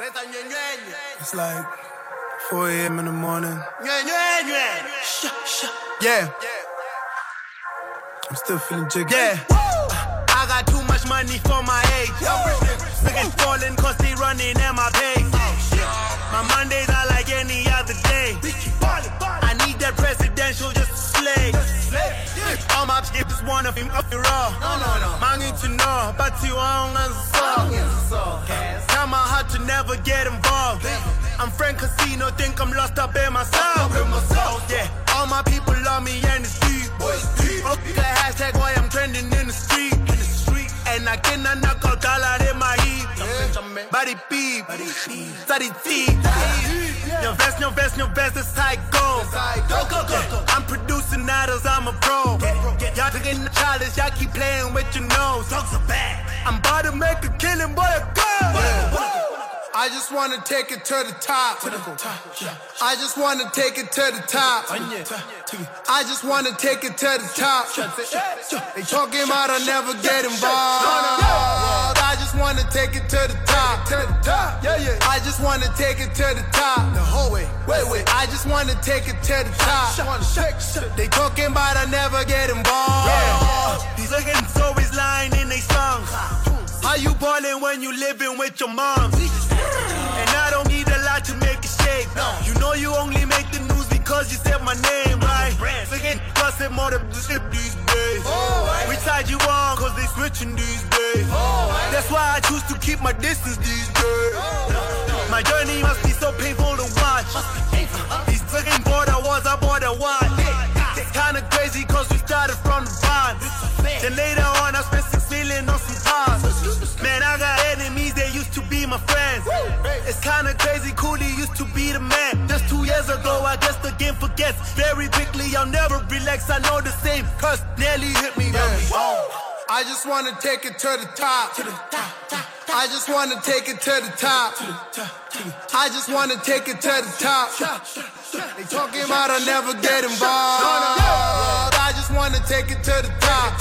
It's like 4 a.m. in the morning. Yeah. I'm still feeling jiggy. Yeah. I got too much money for my age. Niggas falling cause they running at my pace. My Mondays are like any other day. I need that presidential just All my just wanna be up the raw. Uh. No, no, no. Mangin to know, but you on Tell my heart to never get involved. I'm Frank Casino, think I'm lost up in myself. Yeah, all my people love me and it's deep. Okay, hashtag why I'm trending in the street. And I cannot knock out dollar in my heat. Body beep, study teeth. Your vest, your vest, your vest, that's how it goes. Yeah, I'm producing idols, I'm a pro. Y'all taking the childish, y'all keep playing with your nose. Dogs are bad. I'm about to make a killing, boy, a go. I just wanna take it to the top. I just wanna take it to the top. I just wanna take it to the top. They talking about I never get involved. I just wanna take it to the top. Yeah, yeah. I just wanna take it to the top. The whole way. Wait, wait. I just wanna take it to the top. They talking about I never get involved. These niggas always lying in they songs. How you ballin' when you living with your mom? And I don't need a lot to make it shake. You know you only the because you said my name, right? Forget gossip more than shit these days. We tied you on cause they switching these days. That's why I choose to keep my distance these days. My journey must be so painful to watch. These fucking border wars, I bought a watch. It's kinda crazy cause we started from the bottom. Then later on, I spent six million on some cars. Man, I got enemies, they used to be my friends. It's kinda crazy, Cooley used to be the man. Just two years ago, I guess game forgets. Very quickly, I'll never relax, I know the same. Cause nearly hit me. I just wanna take it to the top. I just wanna take it to the top. I just wanna take it to the top. They talking about I never get involved. I just wanna take it to the top.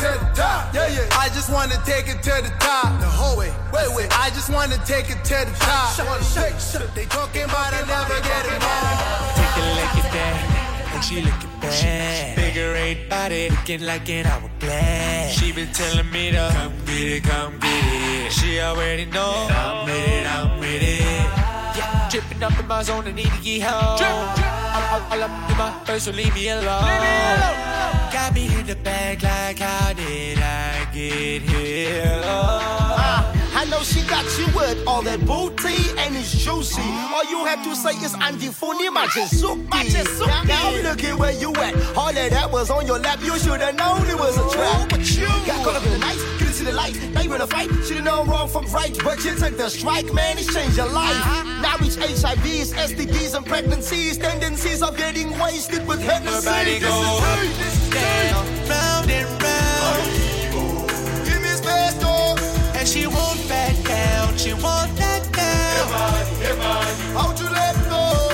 Yeah, yeah. I just wanna take it to the top. The whole way. Wait, wait. I just wanna take it to the top. They talking about I never get involved. And she looking bad. Figure eight body, looking like an hourglass. She been telling me to come get it, come get it. She already know I'm with it, I'm with it. Yeah, dripping up in my zone, I need to get home. All, all, all up in my face, so leave me alone. Got me in the bag, like how did I get here? Oh. I know she got you with all that booty and it's juicy. All you have to say is Andy Funi Machizuki. Now look at where you at. All of that was on your lap. You should have known it was a trap. But you got caught up in the night, couldn't see the light. Now you in a fight. Should have known wrong from right, but you took the strike, man. It's changed your life. Uh-huh. Now it's HIVs, STDs, and pregnancies. Tendencies of getting wasted with Her Hennessy. body go is up, hey, this is down, round and round. Give me space, dog. And she won't back down, she won't back down. How'd you let go?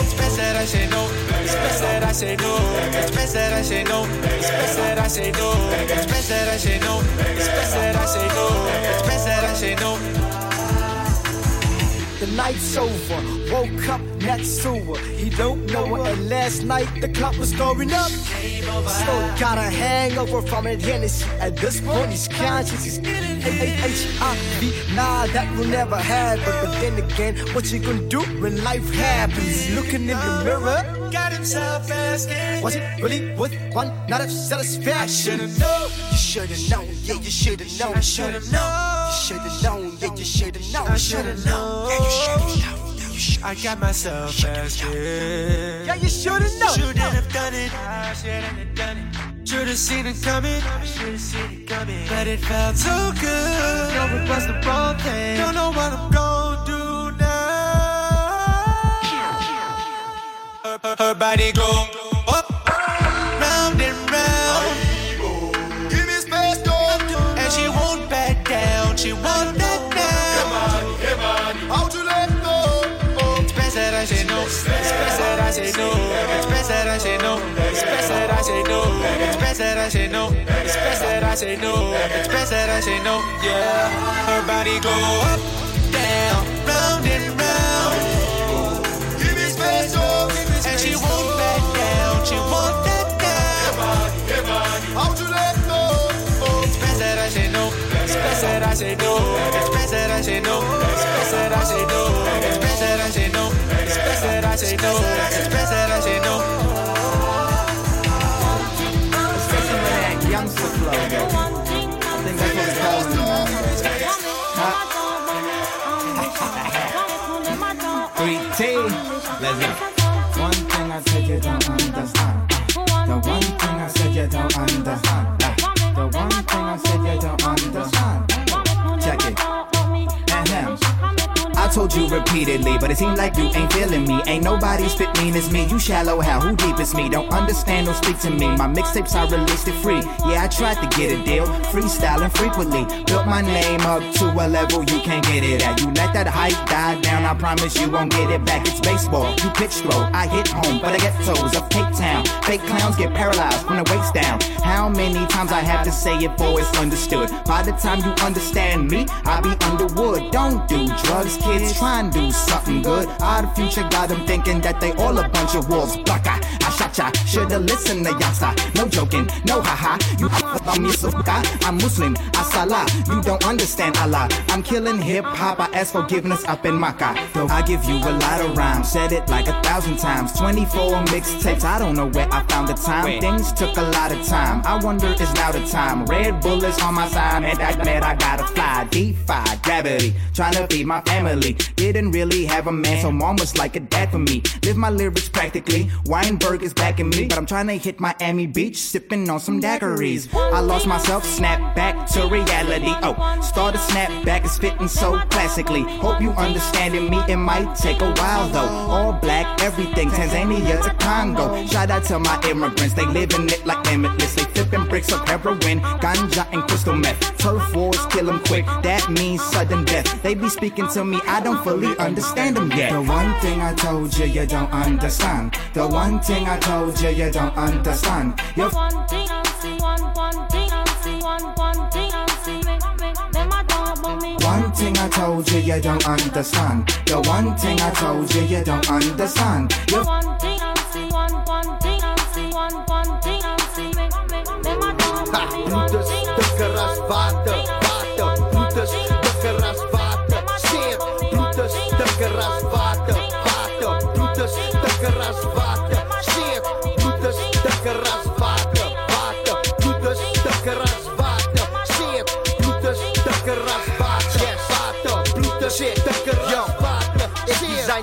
It's best that I say no. It's best that I say no. It's best that I say no. It's best that I say no. It's best that I say no. It's best that I say no. It's best that I say no. The night's over, woke up next to her. He don't know her, and last night the clock was going up. Still got a hangover from it, Hennessy. At this point, he's conscious. He's H-I-V. Nah, that will never happen. But then again, what you gonna do when life happens? Looking in the mirror, Got himself asking. was it really worth one night of satisfaction? You should've known, yeah, you should've known. I should've known. You should've known, yeah, you should've known. I should've known. Yeah, you should've known. You I got myself asking. Yeah, you should've known. Shouldn't have done it. I shouldn't have done it. Should've seen it coming. I should've seen it coming. But it felt so good. No, it was the wrong thing. Don't know what I'm gonna do now. Her, her, her body go best that I say no. It's best that I say no. It's best that I say no. Yeah. Her body go up, down, round and round. Give me space, oh, give me space. And she won't back down. She won't back down. How'd you let go? It's best that I say no. It's best that I say no. It's best that I say no. It's best that I say no. It's best that I say no. It's best that I say no. It's best that I say no. Let's. One thing I said you don't understand. The one thing I said you don't understand. Told you repeatedly, but it seemed like you ain't feeling me. Ain't nobody spit mean as me. You shallow how? Who deep is me? Don't understand, don't speak to me. My mixtapes I released it free. Yeah, I tried to get a deal, freestyling frequently. Built my name up to a level you can't get it at. You let that hype die down, I promise you won't get it back. It's baseball, you pitch throw, I hit home. But I get toes of Cape Town. Fake clowns get paralyzed from the waist down. How many times I have to say it for it's understood? By the time you understand me, I'll be underwood. Don't do drugs, kids. Try and do something good. Our future got them thinking that they all a bunch of wolves. Baka, I. Should've listened to Yasa. No joking, no haha. You on me, suka. I'm Muslim, Asala. You don't understand Allah. I'm killing hip hop. I ask forgiveness up in Makkah. Though I give you a lot of rhymes. Said it like a thousand times. 24 mixtapes. I don't know where I found the time. Things took a lot of time. I wonder is now the time. Red bullets on my side. And that man, I gotta fly. Defy gravity. Trying to feed my family. Didn't really have a man, so mom was like a dad for me. Live my lyrics practically. Weinberg is backing me, but I'm trying to hit Miami Beach, sipping on some daiquiris. I lost myself, snap back to reality. Oh, started snap back, it's fitting so classically. Hope you understanding me, it might take a while though. All black, everything, Tanzania to Congo. Shout out to my immigrants, they living it like limitless. They flipping bricks of heroin, ganja and crystal meth. Turf wars kill them quick, that means sudden death. They be speaking to me, I don't fully understand them yet. The one thing I told you, you don't understand. The one thing I told you, you don't understand. You're one thing I see, one, one thing I see, one, one thing I see. Them a talk about me. One thing I told you, you don't understand. The one thing I told you, you don't understand. You're One thing I water, water. one, Bloed one is thing I dikker as water. Shit, bloed is dikker as water, water. Bloed is dikker as water. Shit, bloed is dikker as water, water. Bloed is dikker as water. Shit, bloed is dikker as water, water. Bloed is dikker as water.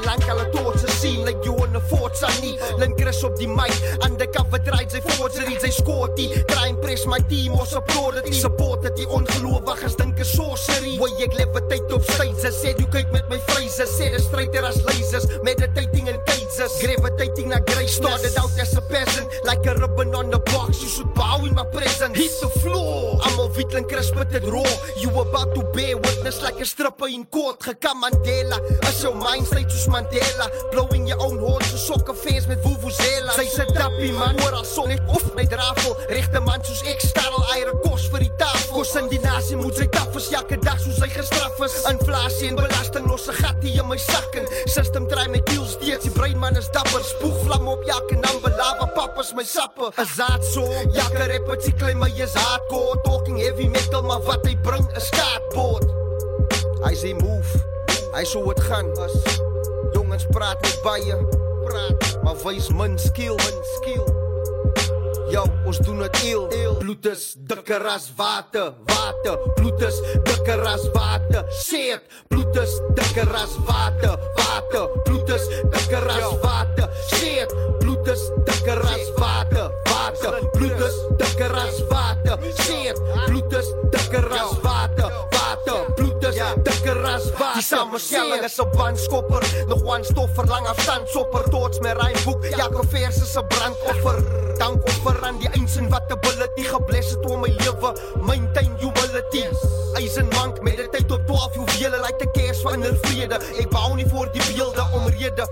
Al het dood te zien, like you on the fort aan nie. Lin Chris op die mic, undercover draait sy forgery, sy skotty. Try and press my team, ons applaud die support het die ongelowiges dink is sorcery. Hoe ek levitate op stage, sê jy kyk met my phrases, sê die strider as lasers, meditating in cages, gravitating na grace. Started out as a peasant, like a ribbon on the box, you should bow in my presence. Hit the floor, I'm a and Chris with it raw. You about to bear witness like a stripper in court, gekam Mandela. As jou mind straight soos Mandela, blowing your own horn, so sokke fans met vuvuzela. Sy se dappie man, oor al son net of my drafel, regte man soos ek starrel eiere kos vir die tafel. Kos in die nasie moet sy taf is, elke dag soos hy gestraf is. Inflasie en belasting los 'n gat hier in my sak en system dry my keel steeds. Die brein man is dapper, spoeg vlam op elke number, lava papas my sappe. Is dat so? Elke repetie klim my is hardcore, talking heavy metal, maar wat hy bring is skateboard. Hy sê move. Hy sou dit gaan. Jongens praat met baie praat, maar wys min skill, min skill. Yo, ons doen dit eel. Bloed is dikker as water, water. Bloed is dikker as water. Shit, bloed is dikker as water, water. Bloed is dikker as water. Shit, bloed is dikker as water, water. Bloed is dikker as water. Shit, bloed is dikker as water. Bloed is dikker as water. Die samestelling is 'n bandskopper, nog one stoffer lang afstand sopper tots met rymboek. Elke vers is 'n brandoffer. Dankoffer aan die ancient wat ability gebless het om my lewe. Maintain humility. Eisen mank met die tyd op 12 juwele like 'n kers van inner vrede. Ek bou nie voor die beelde omrede.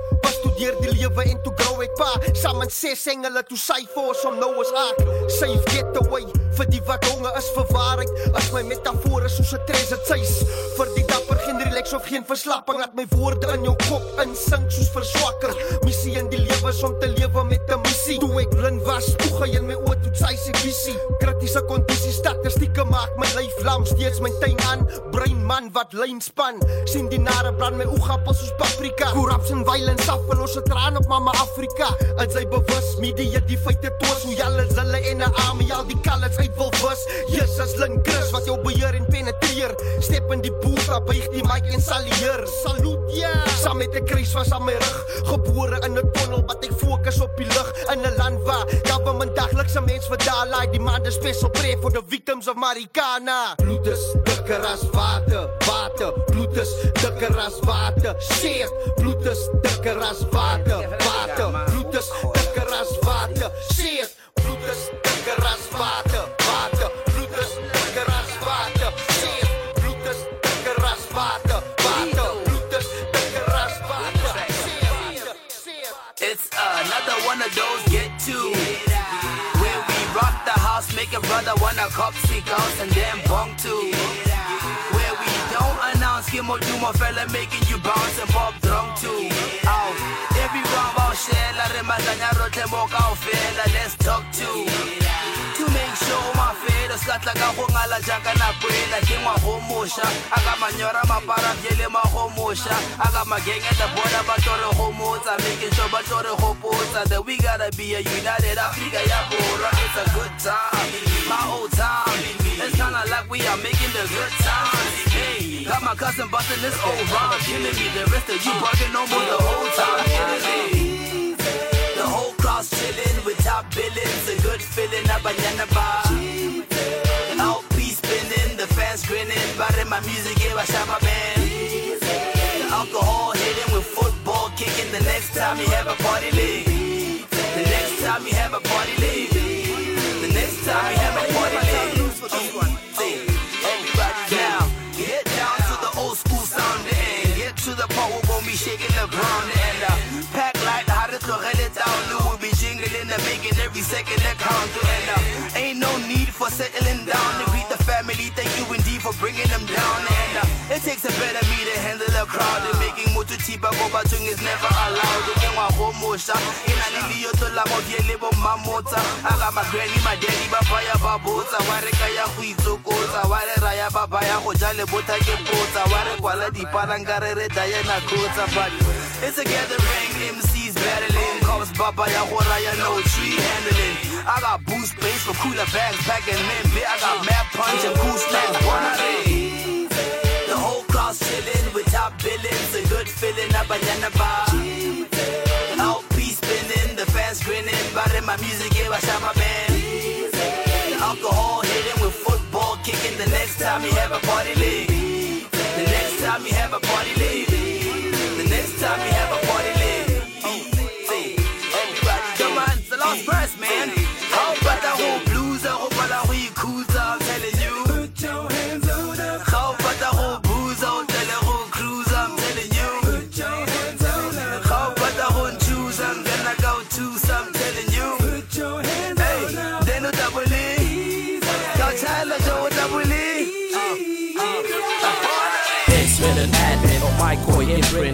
Bestudeer die lewe en toe grow ek pa. Saam met ses engele toe sy vir ons om nou is hard. Safe getaway Vir die wat honger is vir waarheid As my metafore soos 'n treasure chase Vir die dapper relax of geen verslapping Laat my woorde in jou kop insink soos verswakker. Missie in die lewe is om te lewe met 'n missie. Toe ek blind was, toe hy in my oë toe sy se visie. Kritiese kondisies, statistieke maak my lyf lam. Steeds my tuin aan, brein man wat lyn span. Sien die nare brand my oogappels soos paprika. Corruption violence af en ons traan op mama Afrika. En sy bewus media die feite toos hoe julle hulle en 'n army al die kalles uit wil wis Jesus link Chris wat jou beheer en penetreer. Step in die boer buig die mic en salieer salut ja saam met 'n kruis was aan my rug gebore in 'n tunnel wat ek fokus op die lug in 'n land waar government dagliks 'n mens verdaal like die man the special prayer for the victims of Marikana. Bloed is dikker as water water. Bloed is dikker as water. Shit. Bloed is dikker as water wanna cop house and then bong too. where we don't announce give more do my fella making you bounce and pop drunk too. Oh, Out everyone about share la remazanya rotle moka ofela oh, let's talk to to make sure my fela skatla ka go ngala jaka na kwela ke ngwa go mosha aga manyora mapara bjele ma go mosha aga magenge the border ba tore go motsa making sure ba tore go potsa that we gotta be a united Africa ya got my cousin busting this old rhyme oh, killing me. The rest of you barking no more. The whole time Hey, the whole crowd's chilling with top billings, a good feeling, a banana bar. LP spinning, the fans grinning, but in my music, yeah, I shot my band. The alcohol hitting with football kicking. The next time you have a party league, the next time you have a party league, the next time you have a party league. Second that count. And uh, ain't no need for settling down to greet the family. Thank you indeed for bringing them down. And uh, it takes a better me to handle a crowd. And making mutu tipa go batung is never allowed. Again, wa homosha. In a lili yoto la mo viele bo mamota. I got my granny, my daddy, baba ya babota. Ware kaya huizokota. Ware raya baba ya hojale bota ke pota. Ware kwala di palangare re daya na kota. But it's a gathering, MCs battling. Baba ya horaya no tree handling. I got boost bass for cooler bags packing men. bit. I got mad punch and cool snacks. One The whole crowd's chilling with top billings. A good feeling, up a banana bar. LP spinning, the fans grinning. But in my music, yeah, I shot my. The alcohol hitting with football kicking. The next time you have a party league. The next time you have a party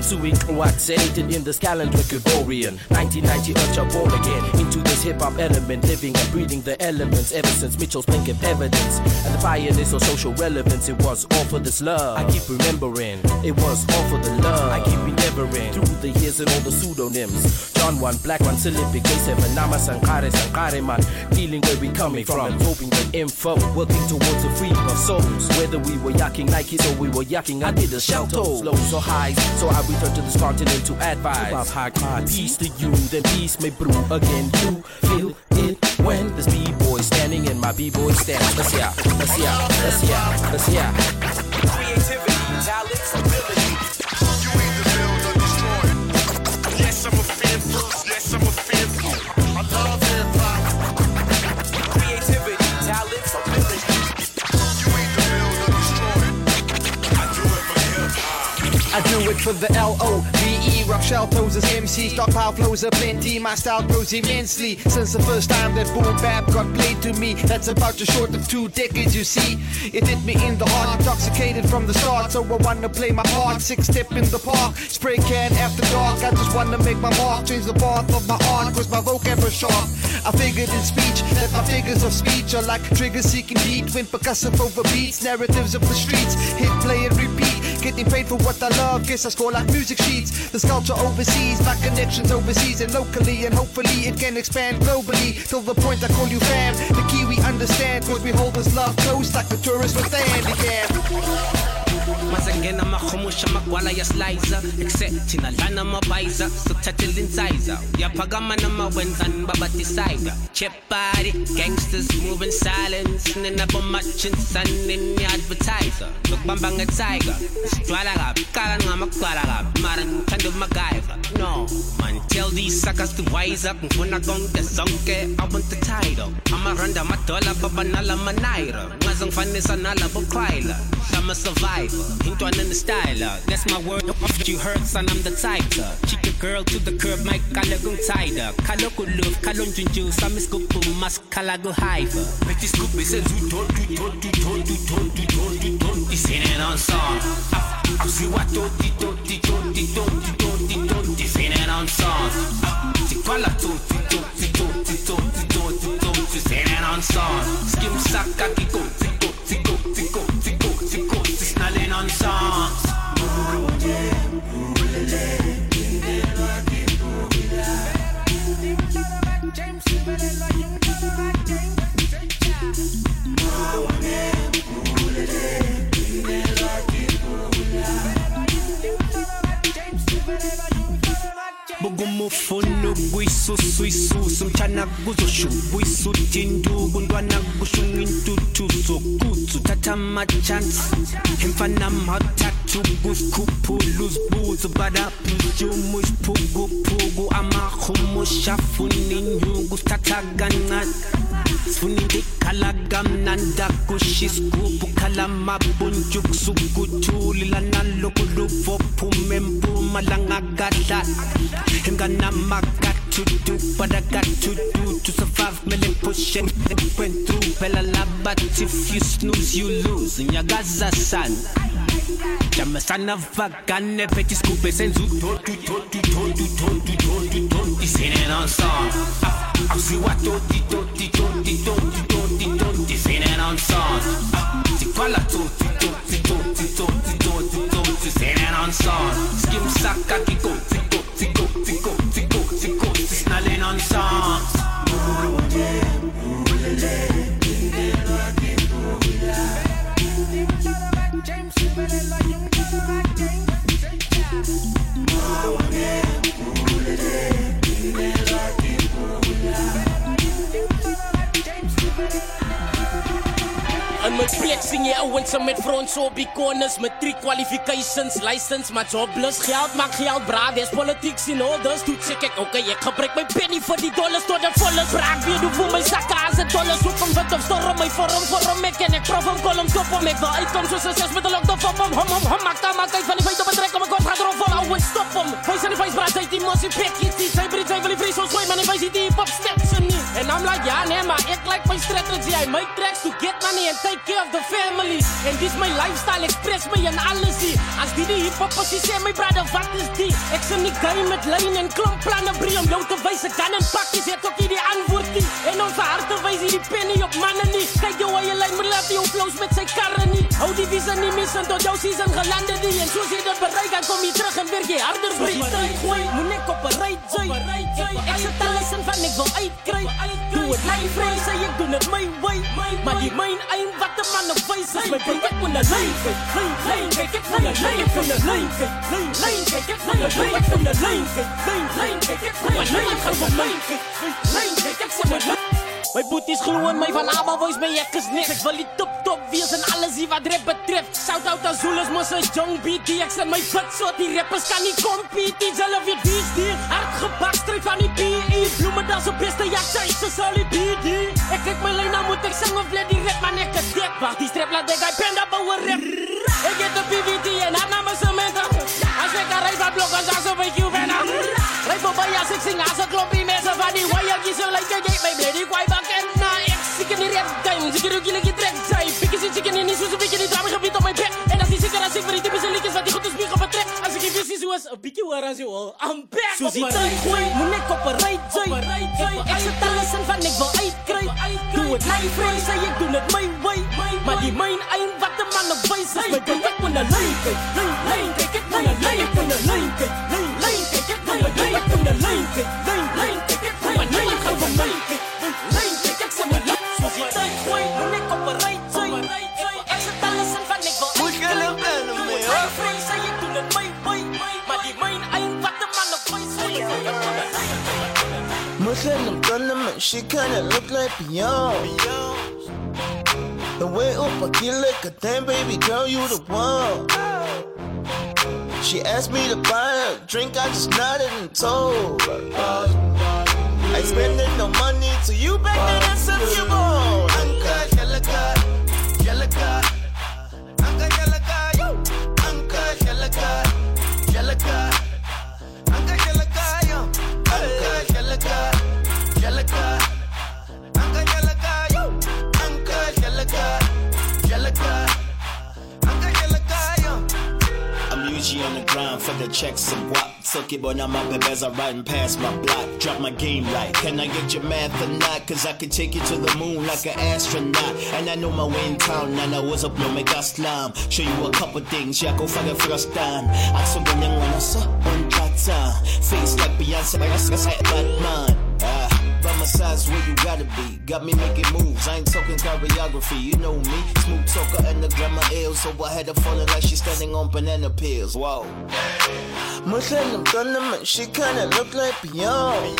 imprint Suing coaxated in this calendar Gregorian 1990 urge I born again. Into this hip-hop element Living and breathing the elements. Ever since Mitchell's Blink of Evidence. And the pioneers of social relevance. It was all for this love. I keep remembering. It was all for the love. I keep endeavoring Through the years and all the pseudonyms John 1, Black 1, Syllabic, K7 Nama Sankare, Sankare man. Dealing where we coming from Absorbing the info Working towards the freedom of souls. Whether we were yakking Nikes or we were yakking I did a shout Lows or highs So I return to this continent to advise. Peace to you Then peace may brew again. You feel it when this b-boy standing in my b-boy stance. Let's yeah, let's yeah, let's yeah, let's yeah Creativity, talents, It for the L-O-V-E. Rough shell toes as MC, stockpile flows are plenty. My style grows immensely since the first time that boom bap got played to me. That's about just short of two decades, you see. It hit me in the heart, intoxicated from the start. So I wanna play my part, six step in the park, spray can after dark. I just wanna make my mark, change the path of my art, cause my vocab is sharp. I figured in speech that my figures of speech are like triggers seeking beat when percussive over beats, narratives of the streets. Hit, play, and repeat. Getting paid for what I love, guess I score like music sheets. The sculpture overseas, my connections overseas and locally, and hopefully it can expand globally. Till the point I call you fam. The key we understand, cause we hold this love close like the tourist with the handicap. Masengena amahumusha amagwala yasliza except thina lana mabayiza sokuthathela insiza uyaphakama noma wenzani babadecide chepari gangsters moving silence. Nenabomachins sanini advertiser. Lokubamba ngetiger sijwala kabi qala ngamakugcwala kabi. Mara ngithanda umagaiva no man tell these suckers to wise up. Ngifuna konke zonke i want the title. Amaranda amadola babanala manaira ngaze ngifanisa nalabo cryla I'm a survivor. Intwana in the styler. That's my word. You heard, son, I'm the tighter. Chick the girl to the curb, my kalagung tighter. Kaloko love, kalon junju, good boom, mas kalago hiver. Petit scoop is a do don't do don't do don't do don't do don't do don't do sing it on song. I see what don't do don't do don't do don't do don't do don't it on song. Si quala don't do don't do don't do don't do don't do don't do sing it on song. Skim saka kiko, tiko, tiko, tiko, tiko, tiko, sisnalin on songs. Bugumufunu gwisusu isusu mchana kuzoshu buyisuthinduku ntwana kushunga intuthuso kutsu thatha amachansi emfana mathathu kusikhuphula uzibuzo badaphujumu isiphukuphuku amahumusha funa inyuku sithatha kancane ekhala kamnanda kusho isigubhu khala amabunju kusukuthuli lanaloku luvo phuma empumalanga kadlala enganamagatudu but I got to do to survive mele push and went through phela labathi if you snooze you lose nyakaza sana jamesana vagane phethi isigubhu esenza utotu totu totu totu totu totu singing on song akuziwa toti toti toti toti toti toti singing on song sikwala toti toti toti toti toti toti singing on song skim saka kiko tiko tiko tiko tiko tiko sisnalin on songs In ouens met fronts op die corners met drie qualifications, license maar jobless. Geld maak geld, bra, dis politiek sien al dis toe check ek. Okay, ek gebruik my penny vir die dollars tot dit vol is. Braak weer hoe voel my sakke as dit dollars hoek om wat op storm my vorm vorm ek en ek prof om kolom top om ek wil uitkom soos 'n ses met 'n lockdown op hom hom hom hom maak dan maak hy van die feite betrek om ek kop gaan erop vol ouens stop hom. Face in die face, bra, hy die mos die pek hier, sy brie sy wil die vries ons gooi man, hy face die hip hop steps in nie. En I'm like, ja nee, maar ek like my strategy. I make tracks to get money and take care of the family. And this my lifestyle, express my en alles hier. As die die hip hop as jy sê my brother, wat is die? Ek sien die game met lyn en klomp planne brie om jou te wys ek kan en pakkies het ook nie die antwoord nie. En ons harte wys hier die penny op manne nie. Kyk jou hoe jy lyn moet laat jou flows met sy karre nie. Hou die visie nie mis en tot jou season gelande die en soos jy dit bereik dan kom jy terug en weer jy harder breek. Gooi, moet ek op 'n ry jy. Ek sit alles in van ek wil uitkry. Doe het my vry, sê ek doen dit my way. Maar die myn ein wat 'n man op wys is my projek moet 'n lyn kyk. Lyn, lyn, kyk ek van 'n lyn van 'n lyn kyk. Lyn, lyn, kyk ek van 'n lyn van 'n lyn kyk. Lyn, lyn, kyk ek van 'n lyn van 'n lyn kyk. Lyn, kyk ek van 'n lyn My boeties glo in my van Abba voice my ek is niks Ek wil die top top wees en alles hier wat rap betref Shout out aan Zulus mos 'n jong BT Ek sê my fit so die rappers kan nie compete Hulle weet wie's die hard gebak stryd van die PE Bloeme daar so beste jak sy so sal die BD Ek kyk my lyn nou moet ek sing of let die rap man ek is dik Wag die strap laat ek hy penda power rap. Ek het 'n PVT en haar naam is Samantha As ek bij als ik zing als een klompie mensen van die waaier zo like je geeft mij meer die kwaai ik zoals een beetje waar als je al I'm back zo ziet het gooi moet nek op een rij zijn ik zit alles en van ik wil uitkrijgen doe het mijn vrij zei ik doe het mijn way maar die mijn eind wat de man op wijs is met de ik moet naar lijn lijn lijn kijk ik moet naar lijn ik moet naar lijn lijn lijn kijk ik moet naar lijn ik moet naar lijn Muslim tournament, she kinda look like Beyonce. The way up, I get like a damn baby girl, you the one. She asked me to buy her a drink, I just nodded and told her. I spending no money till you back then that's if you want. The for the checks and guap. It, but now my babies are riding past my block. Drop my game right. Can I get your math or not? Cause I can take you to the moon like an astronaut. And I know my way in town, and I was up no mega slam. Show you a couple things, yeah, go for the first time. I saw when young one, I saw time. Face like Beyonce, like I said, Batman. My size where you gotta be. Got me making moves, I ain't talking choreography. You know me, smooth talker and the grammar ill. So I had her falling like she's standing on banana peels. Whoa. Muslim tournament, she kinda look like Beyonce.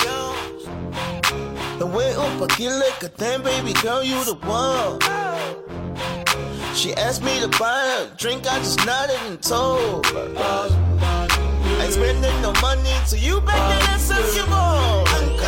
The way up, I get like a damn baby girl, you the one. She asked me to buy her a drink, I just nodded and told her. I ain't spending no money so you that's if you want.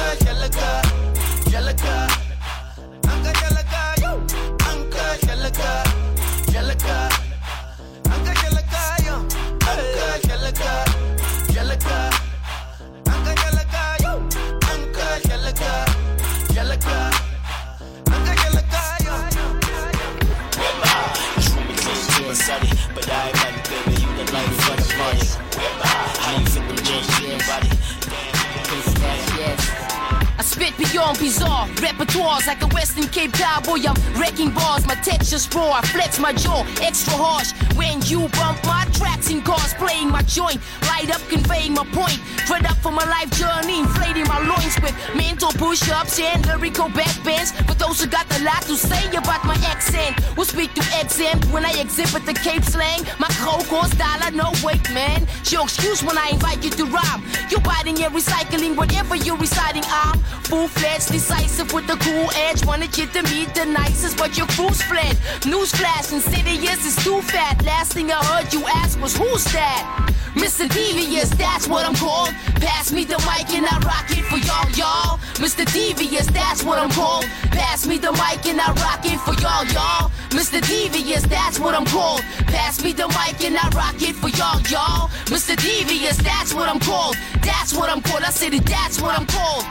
Repertoires like a Western Cape cowboy. I'm wrecking bars, my textures raw. I flex my jaw extra harsh when you bump my tracks in cars, playing my joint, light up, conveying my point. Fred up for my life journey, inflating my loins with mental push-ups and lyrical backbends. For those who got a lot to say about my accent, will speak to exempt when I exhibit the Cape slang. My crow cost dollar, no wait, man. Show excuse when I invite you to rhyme. You biting and recycling whatever you're reciting. I'm full-fledged, decisive with the cool edge. Wanted you to meet the nicest, but your crew's fled. Newsflash, insidious is too fat. Last thing I heard you ask was who's that? Mr. Devious, that's what I'm called. Pass me the mic and I rock it for y'all, y'all. Mr. Devious, that's what I'm called. Pass me the mic and I rock it for y'all, y'all. Mr. Devious, that's what I'm called. Pass me the mic and I rock it for y'all, y'all. Mr. Devious, that's what I'm called. That's what I'm called. I said it, that's what I'm called.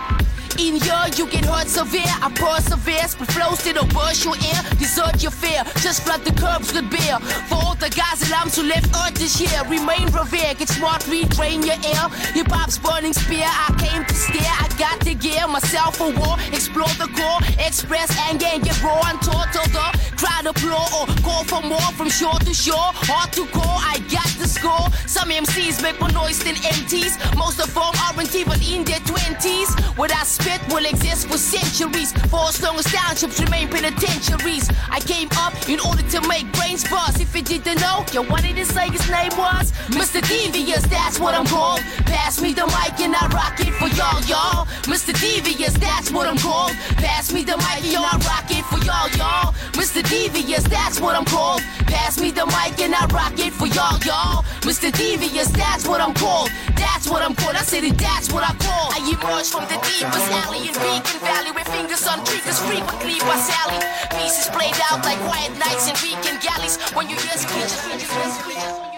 In here, you get hurt severe. I persevere, spit flows to the burst your ear. Desert your fear, just flood the curbs with beer. For all the guys that I'm to left earth this year, remain revered. Get smart, retrain your air. Hip hop's burning spear. I came to stare. I got the gear, myself for war. Explore the core, express anger and get raw and total the crowd applaud or call for more from shore to shore. Hard to call, I got the score. Some MCs make more noise than MTs. Most of them aren't even in their 20s. What I spit will exist for centuries. For as long as townships remain penitentiaries. I came up in order to make brains buzz. If you didn't know, you wanted to say his name was Mr. Devious, that's what I'm called. Pass me the mic and I rock it for y'all, y'all. Mr. Devious, that's what I'm called. Pass me the mic and I rock it for y'all, y'all. Mr. Devious, that's what I'm called. Pass me the mic and I rock it for y'all, y'all. Mr. Devious, that's what I'm called. That's what I'm called. I said it, that's what I call. I emerge from the deepest alley in Beacon Valley where fingers on triggers frequently by Sally. Pieces played out like quiet nights in weekend galleys. When you hear screeches,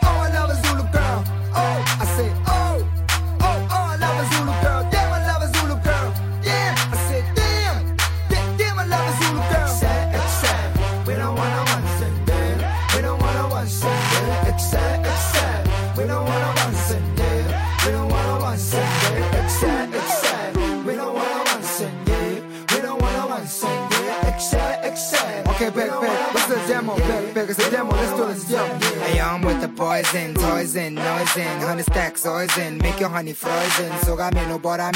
demo? A demo. Let's do this. Hey, I'm with the poison, toys in, noise hundred stacks, oils in, make your honey frozen. So got me no but I'm.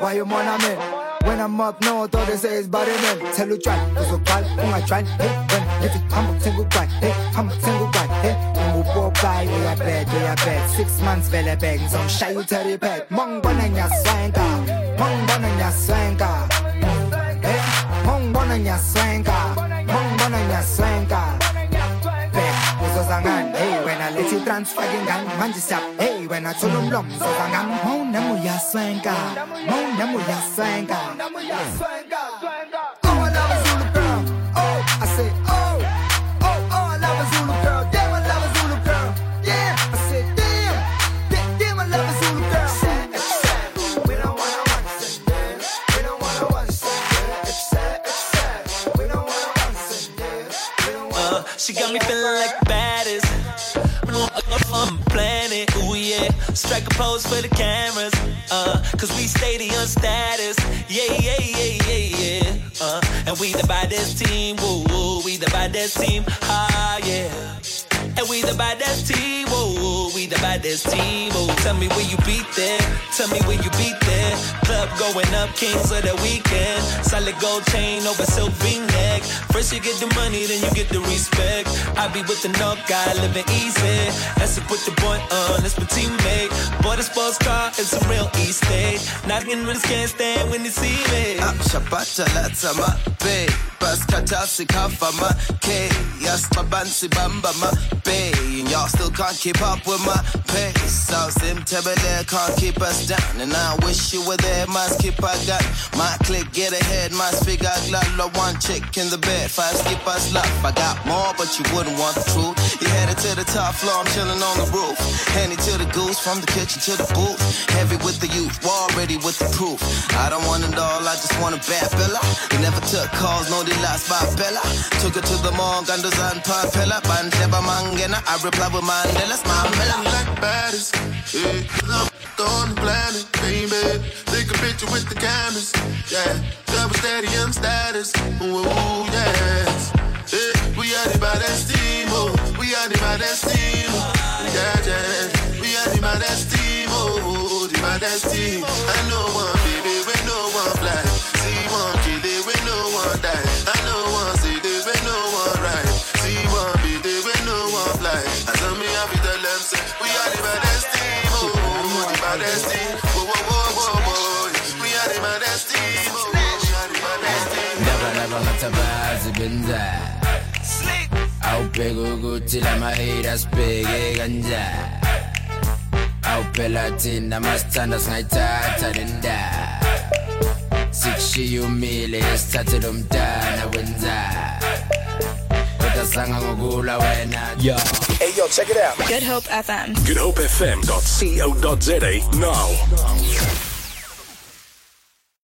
Why you want I'm? When I'm up north, all they say is body man. Tell you try, cause you try, kung I try. Hey, when if come up, single guy, hey, come up, single guy, hey. Move by, we are bad, we are bad. Six months, vele bag, some shy you tell you back. Mong bonan ya swanga, mong bonan ya swanga. Hey, mong bonan ya swanga, mong when I let you transfer gingan, manje sap, hey, when I tell them lom, uzozangan, mong namu ya swanga, Strike a pose for the cameras, uh, cause we stadium status. Yeah, yeah, yeah, yeah, yeah. Uh, and we the baddest team, woo, woo. We the baddest team, ah, yeah. And we the baddest team, We the team, woo. Tell me where you beat there. Tell me where you beat there. Club going up, kings of the weekend. Solid gold chain over silk V-neck. First you get the money, then you get the respect. I be with the knock guy, living easy. Let's put the boy on, that's my teammate. Boy, the sports car is a real East State. Knocking with can't stand when they see me. Shabata lata ma be Bas katasi kafa ma K Yas mabansi bamba ma be And y'all still can't keep up with my pace South Sim Tebele can't keep us down. And I wish you were there, my skip I got My click get ahead, my speak I glad One chick in the bed, five skip us love. I got more but you wouldn't want the truth. You headed to the top floor, I'm chilling on the roof. Handy to the goose, from the kitchen to the booth. Heavy with the youth, war ready with the proof. I don't want it all, I just want a bad fella. Never took calls, no lost by Bella Took her to the mall, gandos and papella Bandeba mangena, I reply with Mandela's Mamela like baddest. Yeah, I'm on the planet, baby. Take a picture with the cameras. Yeah, double stadium status. Ooh, yes. Yeah, we are the baddest team. Oh, we are the baddest team. Oh. Yeah, yeah. We are the baddest team. Oh, the baddest team. I know one ngatabazi benza awubheka ukuthi lama haters bheke kanjani awuphela thina masithanda singayithatha le ndaba sikushiya umile esithathe lo mntana wenza kodwa sanga ngokula wena Yo. Hey, yo, check it out. Good Hope FM. GoodHopeFM.co.za now.